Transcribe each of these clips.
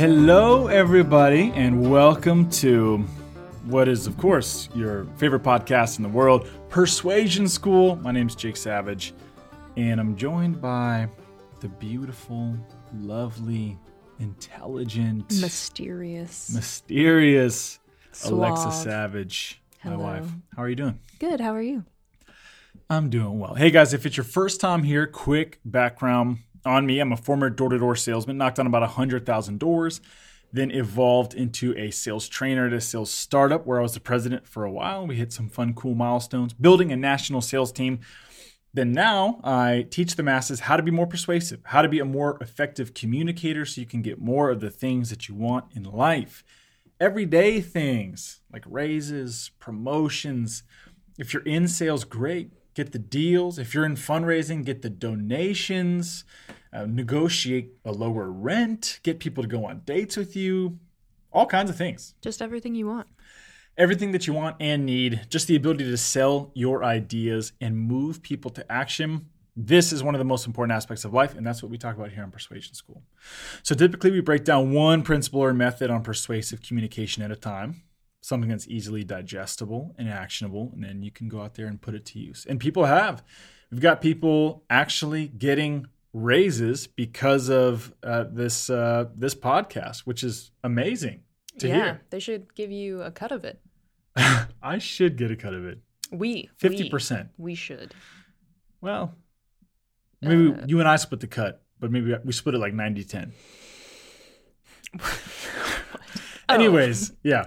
Hello, everybody, and welcome to what is, of course, your favorite podcast in the world, Persuasion School. My name is Jake Savage, and I'm joined by the beautiful, lovely, intelligent, Mysterious. mysterious Alexa Suave. Savage, my wife. How are you doing? Good. How are you? I'm doing well. Hey guys, if it's your first time here, quick background on me. I'm a former door to door salesman, knocked on about 100,000 doors, then evolved into a sales trainer at a sales startup where I was the president for a while. We hit some fun, cool milestones, building a national sales team. Then now I teach the masses how to be more persuasive, how to be a more effective communicator so you can get more of the things that you want in life. Everyday things like raises, promotions. If you're in sales, great. Get the deals. If you're in fundraising, get the donations, uh, negotiate a lower rent, get people to go on dates with you, all kinds of things Just everything you want. everything that you want and need, just the ability to sell your ideas and move people to action. This is one of the most important aspects of life, and that's what we talk about here on Persuasion School. So typically, we break down one principle or method on persuasive communication at a time, something that's easily digestible and actionable, and then you can go out there and put it to use. And people have. We've got people actually getting raises because of uh, this uh, this podcast, which is amazing to hear. yeah. hear. They should give you a cut of it. I should get a cut of it. We. fifty percent. We should. Well, maybe Uh, you and I split the cut, but maybe we split it like 90 10. Oh. Anyways, yeah.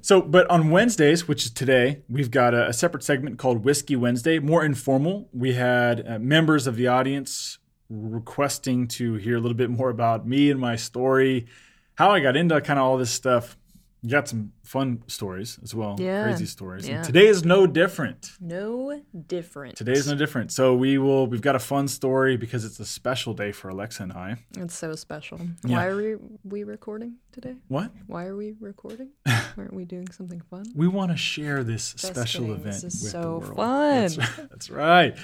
So, but on Wednesdays, which is today, we've got a, a separate segment called Whiskey Wednesday, more informal. We had uh, members of the audience requesting to hear a little bit more about me and my story, how I got into kind of all this stuff. You got some fun stories as well, Yeah. crazy stories. Yeah. And today is no different. No different. Today is no different. So we will. We've got a fun story because it's a special day for Alexa and I. It's so special. Yeah. Why are we, we recording today? What? Why are we recording? Aren't we doing something fun? We want to share this Just special kidding. event This is so fun. That's right. That's right.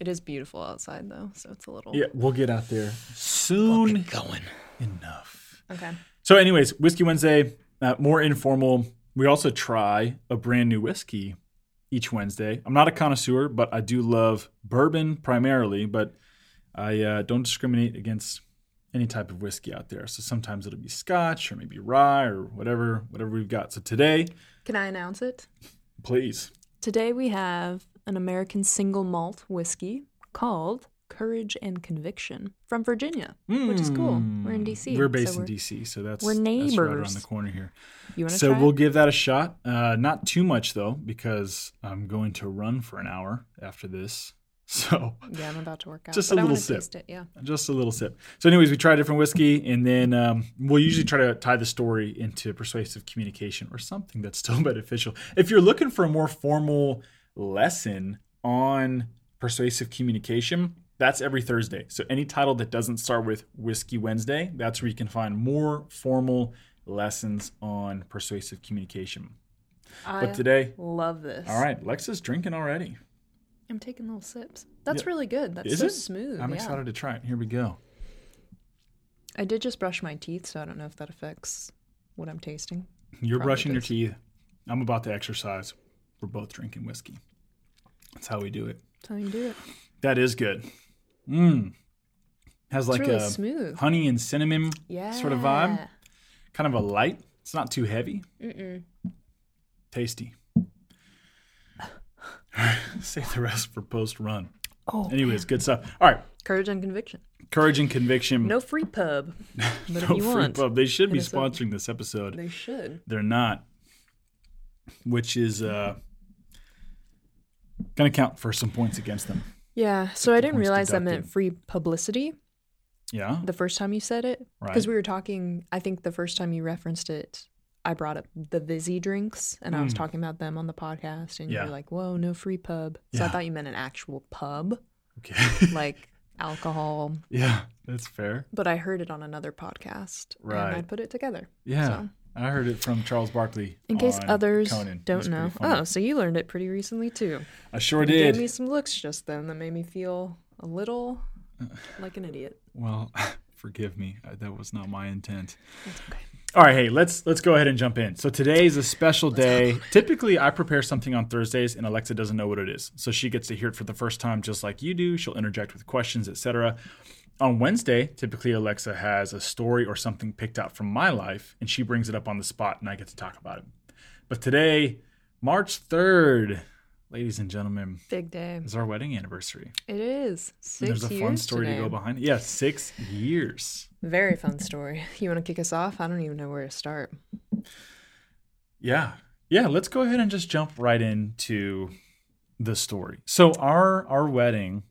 It is beautiful outside though, so it's a little. Yeah, we'll get out there soon going. enough. Okay. So, anyways, Whiskey Wednesday, uh, more informal. We also try a brand new whiskey each Wednesday. I'm not a connoisseur, but I do love bourbon primarily, but I uh, don't discriminate against any type of whiskey out there. So sometimes it'll be Scotch or maybe rye or whatever, whatever we've got. So today, Can I announce it? please. Today we have an American single malt whiskey called Courage and Conviction from Virginia, which is cool. We're in DC. We're so based in we're- DC, so that's we're That's right around the corner here. You want to So try? we'll give that a shot. Uh, not too much though, because I'm going to run for an hour after this. So Yeah, I'm about to work out. Just a little sip. It, yeah. just a little sip. So, anyways, we try a different whiskey, and then um, we'll usually try to tie the story into persuasive communication or something that's still beneficial. If you're looking for a more formal lesson on persuasive communication, that's every Thursday. So, any title that doesn't start with Whiskey Wednesday, that's where you can find more formal lessons on persuasive communication. I But today, love this. all right, Lexa's drinking already. I'm taking little sips. That's Yeah. really good. That's Is so it? smooth. I'm yeah. excited to try it. Here we go. I did just brush my teeth, so I don't know if that affects what I'm tasting. You're Probably brushing your teeth. I'm about to exercise. We're both drinking whiskey. That's how we do it. That's how you do it. That is good. Mmm. Has like really a smooth. honey and cinnamon Yeah. sort of vibe. Kind of a light. It's not too heavy. Mm-mm. Tasty. Save the rest for post run. Oh, Anyways, good stuff. All right. courage and conviction. Courage and conviction. No free pub, but if No you free want, pub. They should be sponsoring this episode. they should. They're not, which is uh, going to count for some points against them. Yeah. So I didn't realize that meant free publicity Yeah. the first time you said it Right. because we were talking. I think the first time you referenced it, I brought up the Vizzy drinks, and I was Mm. talking about them on the podcast, and you Yeah. were like, "Whoa, no free pub." So I thought you meant an actual pub, Okay. like alcohol. yeah, that's fair. But I heard it on another podcast, and I put it together. Yeah. So, I heard it from Charles Barkley. in case others Conan. Don't know, oh, so you learned it pretty recently too. I sure You did. gave me some looks just then that made me feel a little like an idiot. Well, Forgive me. Uh, That was not my intent. That's okay. All right, hey, let's let's go ahead and jump in. So today is a special day. Typically, I prepare something on Thursdays, and Alexa doesn't know what it is, so she gets to hear it for the first time, just like you do. She'll interject with questions, etc. On Wednesday, typically Alexa has a story or something picked out from my life, and she brings it up on the spot, and I get to talk about it. But today, March third, ladies and gentlemen, Big day. is our wedding anniversary. It is. And Six there's a fun story today. to go behind it. Yeah, six years. Very fun story. You want to kick us off? I don't even know where to start. Yeah. Yeah, let's go ahead and just jump right into the story. So our our wedding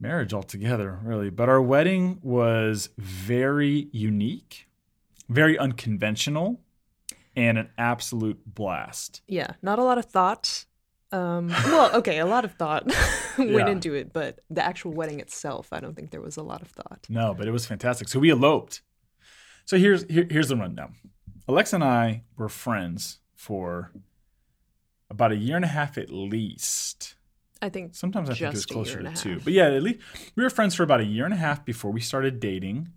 marriage altogether, really, but our wedding was very unique, very unconventional, and an absolute blast. Yeah, not a lot of thought. Um, well, okay, a lot of thought went Yeah. into it, but the actual wedding itself, I don't think there was a lot of thought. No, but it was fantastic. So we eloped. So here's here, here's the rundown. Alexa and I were friends for about a year and a half at least. I think Sometimes I think it was Just a year closer to two. But yeah, at least we were friends for about a year and a half before we started dating.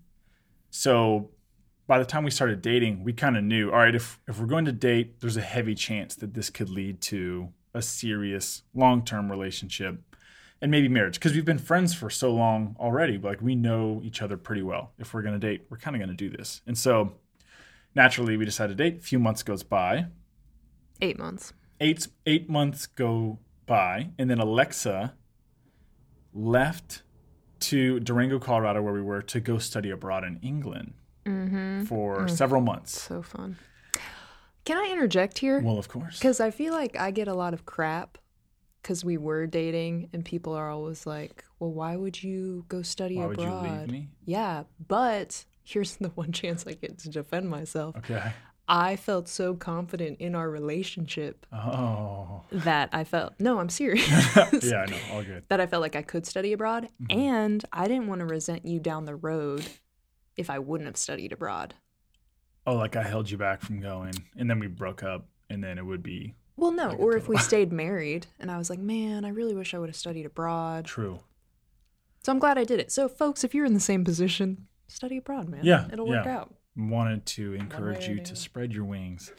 So by the time we started dating, we kind of knew, all right, if if we're going to date, there's a heavy chance that this could lead to a serious long-term relationship and maybe marriage because we've been friends for so long already. Like we know each other pretty well. If we're going to date, we're kind of going to do this. And so naturally, we decided to date. A few months goes by eight months. eight eight months go by, and then Alexa left to Durango, Colorado, where we were, to go study abroad in England Mm-hmm. for several months. So fun. Can I interject here? Well, of course. Because I feel like I get a lot of crap because we were dating, and people are always like, "Well, why would you go study Why would you abroad?" leave me? Yeah, but here's the one chance I get to defend myself. Okay. I felt so confident in our relationship Oh. that I felt no, I'm serious. yeah, I know. All good. that I felt like I could study abroad, Mm-hmm. and I didn't want to resent you down the road if I wouldn't have studied abroad. Oh, like I held you back from going, and then we broke up, and then it would be Well, no, Like or if we stayed married, and I was like, man, I really wish I would have studied abroad. true. So I'm glad I did it. So, folks, if you're in the same position, study abroad, man. Yeah, it'll work yeah. out. Wanted to encourage you to spread your wings.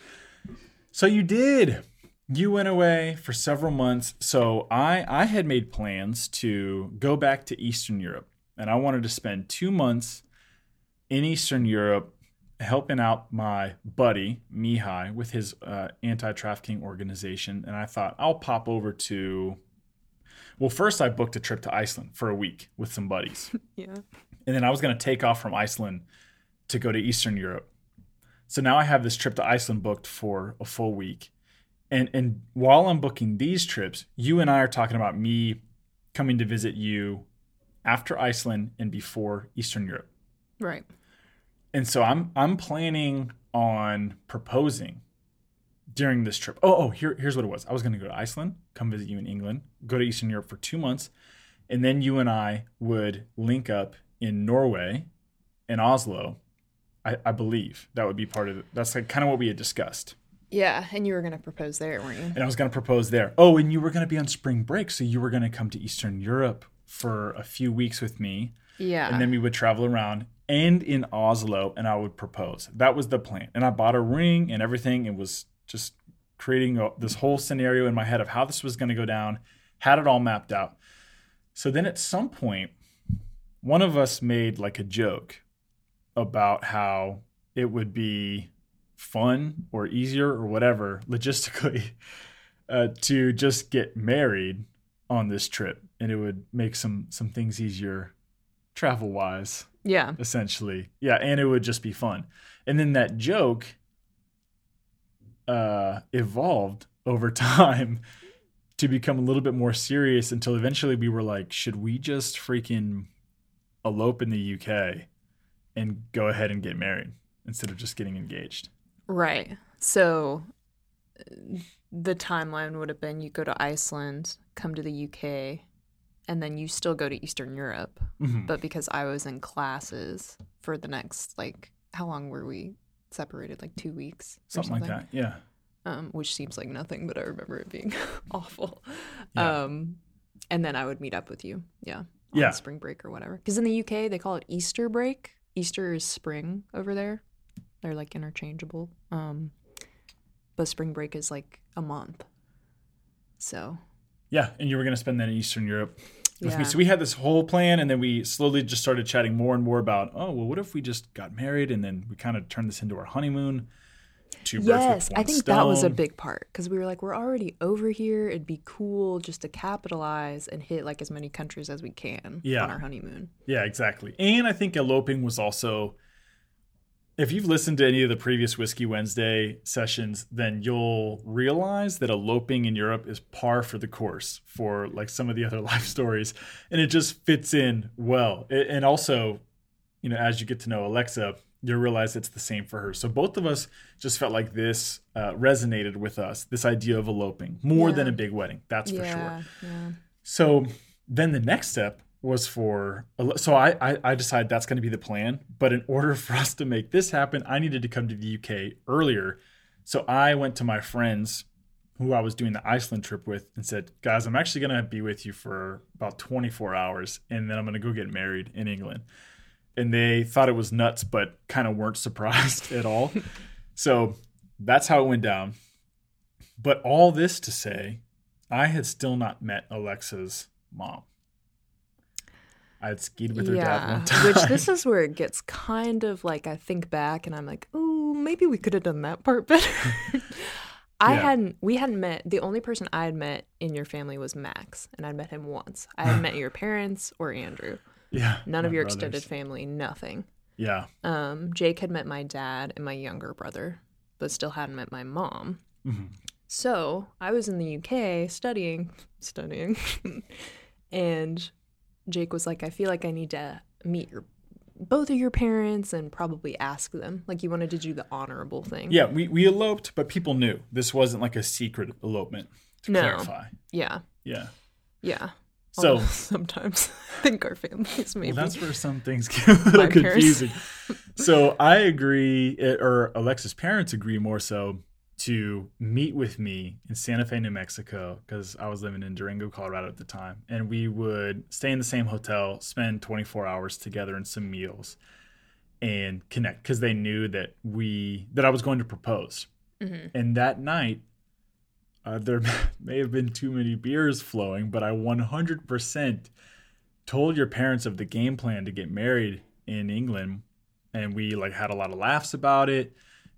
So you did. You went away for several months. So I I had made plans to go back to Eastern Europe and I wanted to spend 2 months in Eastern Europe helping out my buddy Mihai with his uh, anti-trafficking organization and I thought I'll pop over to well first I booked a trip to Iceland for a week with some buddies Yeah. and then I was going to take off from Iceland to go to Eastern Europe. So now I have this trip to Iceland booked for a full week. And and while I'm booking these trips, you and I are talking about me coming to visit you after Iceland and before Eastern Europe. Right. And so I'm I'm planning on proposing during this trip. Oh, oh, here, here's what it was. I was going to go to Iceland, come visit you in England, go to Eastern Europe for two months, and then you and I would link up in Norway and Oslo. I, I believe that would be part of it. That's like kind of what we had discussed. Yeah, and you were going to propose there, weren't you? And I was going to propose there. Oh, and you were going to be on spring break, so you were going to come to Eastern Europe for a few weeks with me Yeah. and then we would travel around and in Oslo and I would propose. That was the plan. And I bought a ring and everything and was just creating a, this whole scenario in my head of how this was going to go down, had it all mapped out. So then at some point, one of us made like a joke about how it would be fun or easier or whatever logistically uh, to just get married on this trip and it would make some some things easier travel wise yeah. essentially. Yeah and it would just be fun. And then that joke uh evolved over time to become a little bit more serious until eventually we were like should we just freaking elope in the UK and go ahead and get married instead of just getting engaged Right. So the timeline would have been you go to Iceland, come to the UK, and then you still go to Eastern Europe. Mhm. But because I was in classes for the next, like, how long were we separated? Like two weeks? or something, like that yeah Um, which seems like nothing, but I remember it being awful. Yeah. Um, and then I would meet up with you. Yeah. on Yeah. spring break or whatever. Because in the UK they call it Easter break. Easter is spring over there. They're like interchangeable. Um, but spring break is like a month. So Yeah, and you were going to spend that in Eastern Europe with yeah, me. So we had this whole plan, and then we slowly just started chatting more and more about, oh, well, what if we just got married and then we kind of turned this into our honeymoon? Two birds yes, I think that was a big part because we were like, we're already over here. It'd be cool just to capitalize and hit like as many countries as we can Yeah. on our honeymoon. Yeah, exactly. And I think eloping was also, if you've listened to any of the previous Whiskey Wednesday sessions, then you'll realize that eloping in Europe is par for the course for like some of the other life stories. And it just fits in well. And also, you know, as you get to know Alexa, you'll realize it's the same for her. So both of us just felt like this uh, resonated with us, this idea of eloping more than a big wedding. That's for sure. yeah, yeah. So then the next step was for so I I, I decided that's going to be the plan. But in order for us to make this happen, I needed to come to the UK earlier. So I went to my friends who I was doing the Iceland trip with and said, "Guys, I'm actually going to be with you for about 24 hours, and then I'm going to go get married in England." And they thought it was nuts, but kind of weren't surprised at all. so that's how it went down. But all this to say, I had still not met Alexa's mom. I had skied with her dad one time. Which this is where it gets kind of like I think back and I'm like, oh, maybe we could have done that part better. I Yeah. hadn't we hadn't met the only person I had met in your family was Max, and I'd met him once. I hadn't met your parents or Andrew. Yeah, None of your brothers. extended family, nothing. Yeah, Um, Jake had met my dad and my younger brother, but still hadn't met my mom. Mhm. So I was in the UK studying, studying, and Jake was like, "I feel like I need to meet your both of your parents and probably ask them. Like you wanted to do the honorable thing." yeah. We we eloped, but people knew this wasn't like a secret elopement. To No. clarify, yeah, yeah. yeah. So Although sometimes I think our families maybe. well, that's where some things get a little My confusing. so I agree, eh, or Alexa's parents agree more so to meet with me in Santa Fe, New Mexico, because I was living in Durango, Colorado at the time, and we would stay in the same hotel, spend 24 hours together and some meals, and connect because they knew that we that I was going to propose. Mhm. And that night, uh, there may have been too many beers flowing, but I 100% told your parents of the game plan to get married in England, and we like had a lot of laughs about it.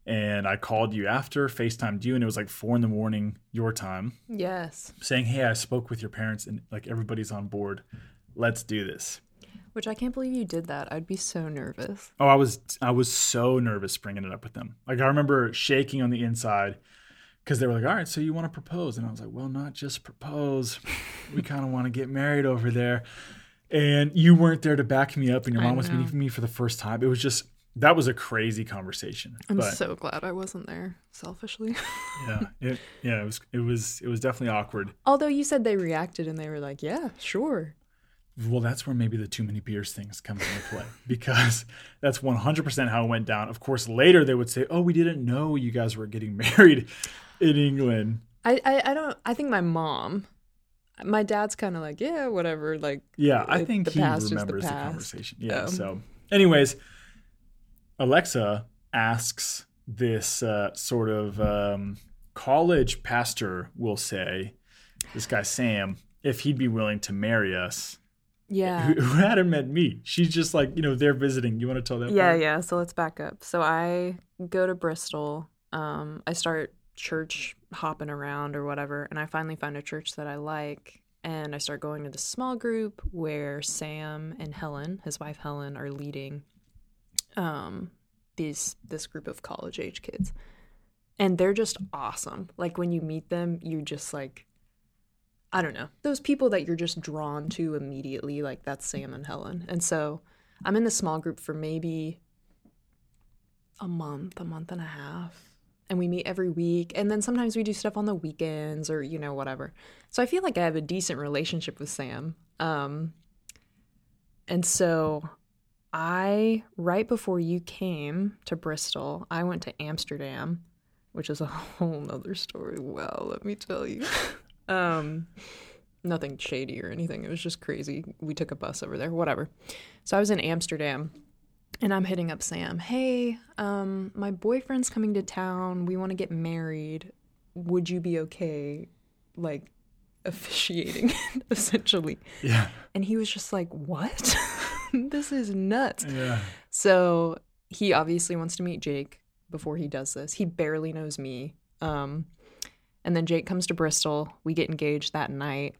And I called you after, FaceTimed you, and it was like four in the morning your time, Yes, saying, "Hey, I spoke with your parents, and like everybody's on board. Let's do this." which I can't believe you did that. I'd be so nervous. Oh, I was I was so nervous bringing it up with them. Like I remember shaking on the inside because they were like, "All right, so you want to propose?" And I was like, "Well, not just propose. We kind of want to get married over there." And you weren't there to back me up, and your mom was meeting me for the first time. It was just that was a crazy conversation. I'm but so glad I wasn't there, selfishly. yeah, it, yeah, it was it was it was definitely awkward. Although you said they reacted and they were like, "Yeah, sure." Well, that's where maybe the too many beers things comes into play because that's 100% how it went down. Of course, later they would say, "Oh, we didn't know you guys were getting married in England." I, I, I don't. I think my mom, my dad's kind of like, yeah, whatever. Like, Yeah, I Like, think the he past is the remembers the, past. conversation. Yeah. Um, so, anyways, Alexa asks this uh, sort of um, college pastor, will say, this guy Sam, if he'd be willing to marry us. yeah, Who, who hadn't met me? She's just like, you know, they're visiting. You want to tell that? yeah, part? yeah. So let's back up. So I go to Bristol. Um, I start church hopping around or whatever, and I finally find a church that I like. And I start going to the small group where Sam and Helen, his wife Helen, are leading um, these this group of college age kids. And they're just awesome. Like when you meet them, you just like I don't know. Those people that you're just drawn to immediately, like that's Sam and Helen. And so I'm in the small group for maybe a month, a month and a half. And we meet every week. And then sometimes we do stuff on the weekends or, you know, whatever. So I feel like I have a decent relationship with Sam. Um, and so I, right before you came to Bristol, I went to Amsterdam, which is a whole nother story. Well, let me tell you. um, nothing shady or anything. It was just crazy. We took a bus over there, whatever. So I was in Amsterdam and I'm hitting up Sam. Hey, um, my boyfriend's coming to town. We want to get married. Would you be okay, like, officiating essentially? Yeah. And he was just like, What? this is nuts. Yeah. So he obviously wants to meet Jake before he does this. He barely knows me. Um, and then Jake comes to Bristol. We get engaged that night.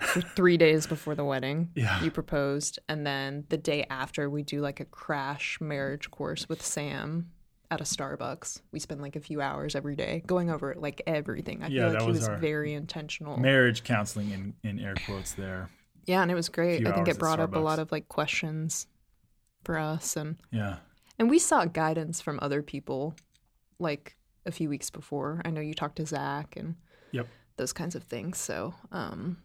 Three days before the wedding, Yeah. you proposed, and then the day after, we do like a crash marriage course with Sam at a Starbucks. We spend like a few hours every day going over like everything. I Yeah, feel like he was was very intentional. Marriage counseling in, in air quotes there. yeah, and it was great. I think it brought up a lot of like questions for us, and Yeah. And we sought guidance from other people like a few weeks before. I know you talked to Zach and Yep. those kinds of things. So um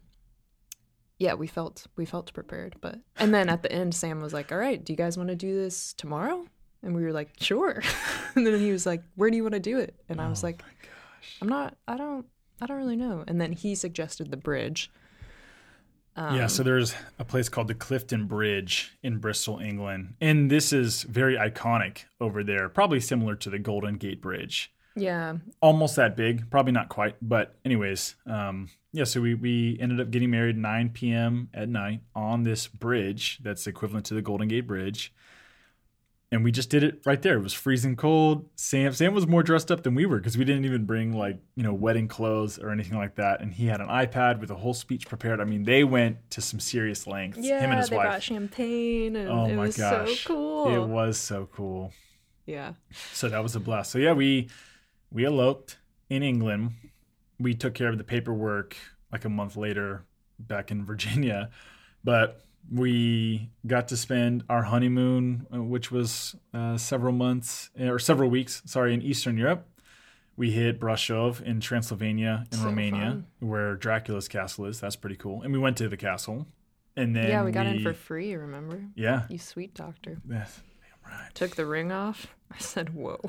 yeah, we felt we felt prepared. But and then at the end Sam was like, All right, do you guys want to do this tomorrow? And we were like, Sure. and then he was like, Where do you want to do it? And I was Oh like, my gosh. I'm not I don't I don't really know. And then he suggested the bridge. Um, yeah, so there's a place called the Clifton Bridge in Bristol, England. And this is very iconic over there, probably similar to the Golden Gate Bridge. Yeah, Almost that big, probably not quite. But, anyways, um, yeah, so we, we ended up getting married 9 p.m. at night on this bridge that's equivalent to the Golden Gate Bridge. And we just did it right there. It was freezing cold. Sam Sam was more dressed up than we were because we didn't even bring like you know wedding clothes or anything like that. And he had an iPad with a whole speech prepared. I mean, they went to some serious lengths. yeah. him and his they wife. brought champagne and Oh it my was gosh. so cool. It was so cool. yeah. So that was a blast. So yeah, we we eloped in England. We took care of the paperwork like a month later back in Virginia, but we got to spend our honeymoon, uh, which was uh, several months or several weeks, sorry, in Eastern Europe. We hit Brasov in Transylvania in So Romania, fun. where Dracula's castle is. That's pretty cool. And we went to the castle, and then yeah, we got in for free, remember? yeah. You sweet doctor. Yes. Damn Took the ring off. I said, whoa.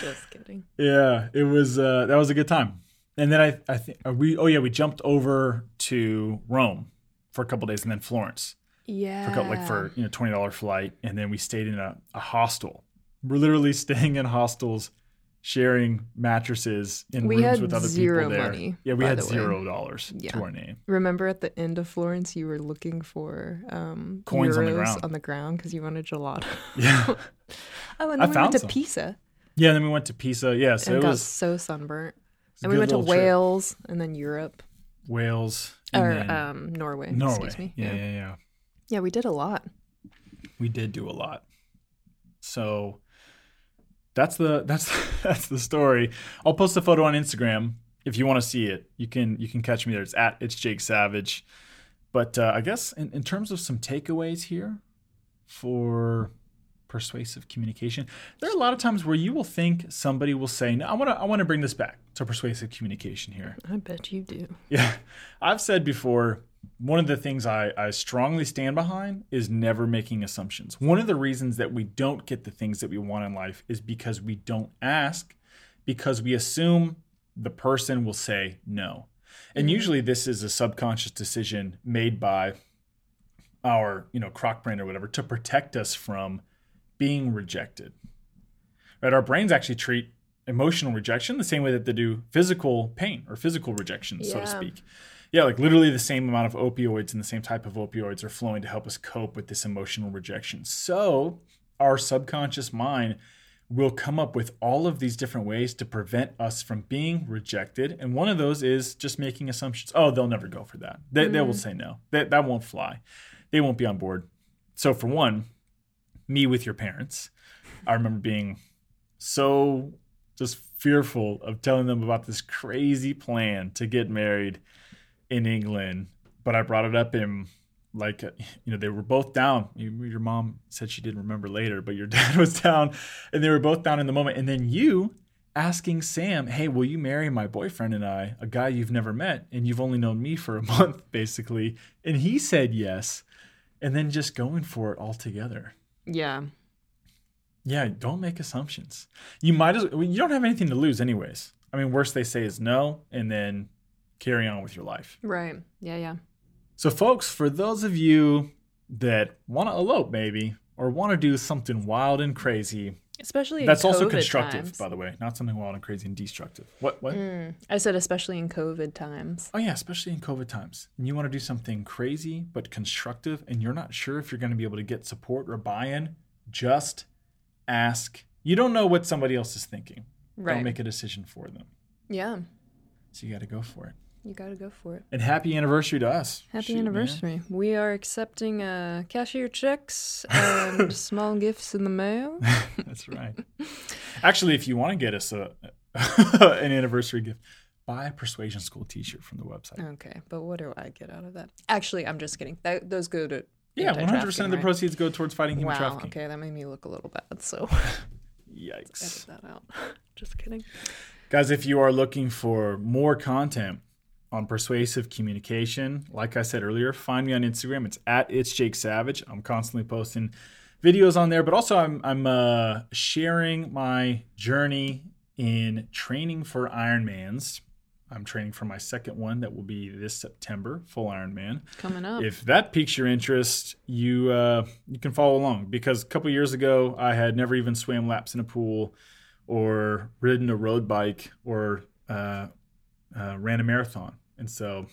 Just kidding. Yeah, it was. Uh, that was a good time. And then I, I think we. Oh yeah, we jumped over to Rome for a couple days, and then Florence Yeah. for a couple, like for you know twenty dollar flight, and then we stayed in a, a hostel. We're literally staying in hostels, sharing mattresses in We rooms with other people there. money, yeah, we had zero dollars Yeah. to our name. Remember at the end of Florence, you were looking for um, Coins on the euros ground. on the ground because you wanted gelato. Yeah, oh, and I we went to some. Pisa yeah. And then we went to Pisa. Yeah, so and it got was, so sunburnt. And we went to little trip. Wales and then Europe Wales, and or then um, Norway. Norway. Excuse me. yeah, yeah, yeah. Yeah, we did a lot. we did do a lot. So that's the that's that's the story. I'll post a photo on Instagram if you want to see it. You can you can catch me there. It's at it's Jake Savage. But uh, I guess in, in terms of some takeaways here for persuasive communication, there are a lot of times where you will think somebody will say, "No, I want to I want to bring this back to persuasive communication here." I bet you do. Yeah. I've said before, one of the things I, I strongly stand behind is never making assumptions. One of the reasons that we don't get the things that we want in life is because we don't ask, because we assume the person will say no. And mm-hmm. usually this is a subconscious decision made by our, you know, croc brain or whatever to protect us from being rejected. Right? Our brains actually treat emotional rejection the same way that they do physical pain or physical rejection, so to speak. Yeah, like literally the same amount of opioids and the same type of opioids are flowing to help us cope with this emotional rejection. So, our subconscious mind will come up with all of these different ways to prevent us from being rejected. And one of those is just making assumptions. Oh, they'll never go for that. They, they will mm. say no. That, that won't fly. They won't be on board. So, for one, me with your parents, I remember being so just fearful of telling them about this crazy plan to get married in England. But I brought it up in like you know they were both down. You, your mom said she didn't remember later, but your dad was down, and they were both down in the moment. And then you asking Sam, "Hey, will you marry my boyfriend and I, a guy you've never met, and you've only known me for a month, basically?" And he said yes, and then just going for it all together. Yeah. Yeah, don't make assumptions. You might as well, you don't have anything to lose anyways. I mean, worst they say is no, and then carry on with your life. Right. Yeah, yeah. So, folks, for those of you that want to elope, maybe, or want to do something wild and crazy, Especially in that's also constructive, times. by the way, not something wild and crazy and destructive. What? What? Mm, I said especially in COVID times. Oh, yeah, especially in COVID times. And you want to do something crazy but constructive, and you're not sure if you're going to be able to get support or buy in, just ask. You don't know what somebody else is thinking. Right. Don't make a decision for them. yeah. So you got to go for it. You got to go for it. And happy anniversary to us. Happy Shoot, man. anniversary. We are accepting uh, cashier checks and small gifts in the mail. That's right. Actually, if you want to get us a an anniversary gift, buy a Persuasion School T-shirt from the website. Okay, but what do I get out of that? Actually, I'm just kidding. That, those go to yeah, one hundred percent of the right? proceeds go towards fighting human Wow. trafficking. Okay, that made me look a little bad. So yikes. edit Yikes, that out. just kidding. guys! If you are looking for more content on persuasive communication, like I said earlier, find me on Instagram. It's at it's Jake Savage. I'm constantly posting videos on there, but also I'm I'm uh, sharing my journey in training for Ironmans. I'm training for my second one that will be this September, full Ironman. Coming up. If that piques your interest, you uh, you can follow along because a couple years ago I had never even swam laps in a pool, or ridden a road bike, or uh, uh, ran a marathon, and so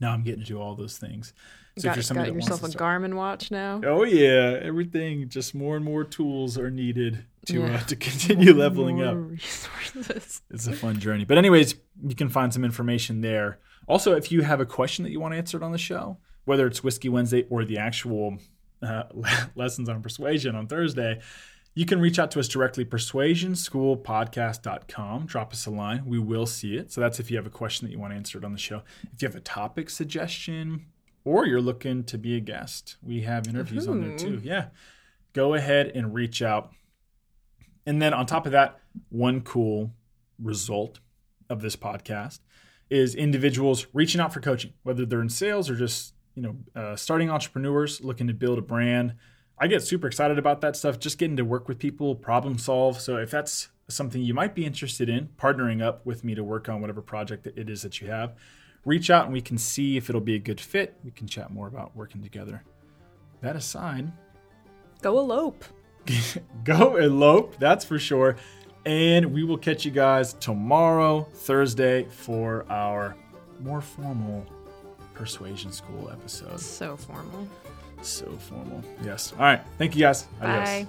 now I'm getting to do all those things. So got if you're somebody got yourself a start, Garmin watch now. oh yeah, everything just more and more tools are needed to Yeah. uh, to continue leveling More up. Resources. It's a fun journey. But anyways, you can find some information there. Also, if you have a question that you want answered on the show, whether it's Whiskey Wednesday or the actual uh, lessons on persuasion on Thursday, you can reach out to us directly, persuasionschoolpodcast.com. Drop us a line. We will see it. So that's if you have a question that you want answered on the show. If you have a topic suggestion or you're looking to be a guest, we have interviews on there too. Yeah. Go ahead and reach out. And then on top of that, one cool result of this podcast is individuals reaching out for coaching, whether they're in sales or just you know uh, starting entrepreneurs looking to build a brand. I get super excited about that stuff. Just getting to work with people, problem solve. So if that's something you might be interested in, partnering up with me to work on whatever project it is that you have, reach out and we can see if it'll be a good fit. We can chat more about working together. That aside, Go elope. go elope, that's for sure. And we will catch you guys tomorrow, Thursday, for our more formal Persuasion School episode. So formal. So formal. Yes. All right. Thank you guys. Adios. Bye.